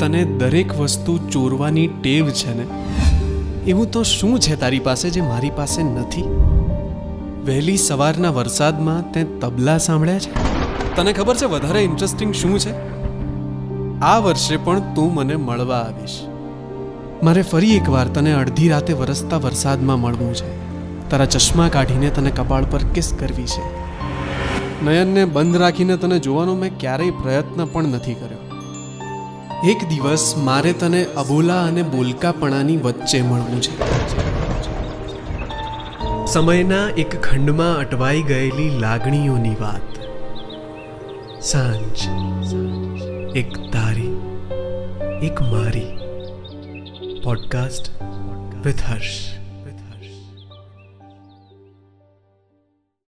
તને દરેક વસ્તુ ચોરવાની ટેવ છે ને? એવું તો શું છે તારી પાસે જે મારી પાસે નથી? વહેલી સવારના વરસાદમાં તે તબલા સાંભળ્યા છે? તને ખબર છે વધારે ઇન્ટરેસ્ટિંગ શું છે? આ વર્ષે પણ તું મને મળવા આવીશ. મારે ફરી એકવાર તને અડધી રાતે વરસતા વરસાદમાં મળવું છે. તારા ચશ્મા કાઢીને તને કપાળ પર કિસ કરવી છે. નયનને બંધ રાખીને તને જોવાનો મેં ક્યારેય પ્રયત્ન પણ નથી કર્યો. એક દિવસ મારે તને અબોલા અને બોલકાપણાની વચ્ચે મળવું છે. સમયના એક ખંડમાં અટવાઈ ગયેલી લાગણીઓની વાત. સાંજ. એક તારી. એક મારી. Podcast with Harsh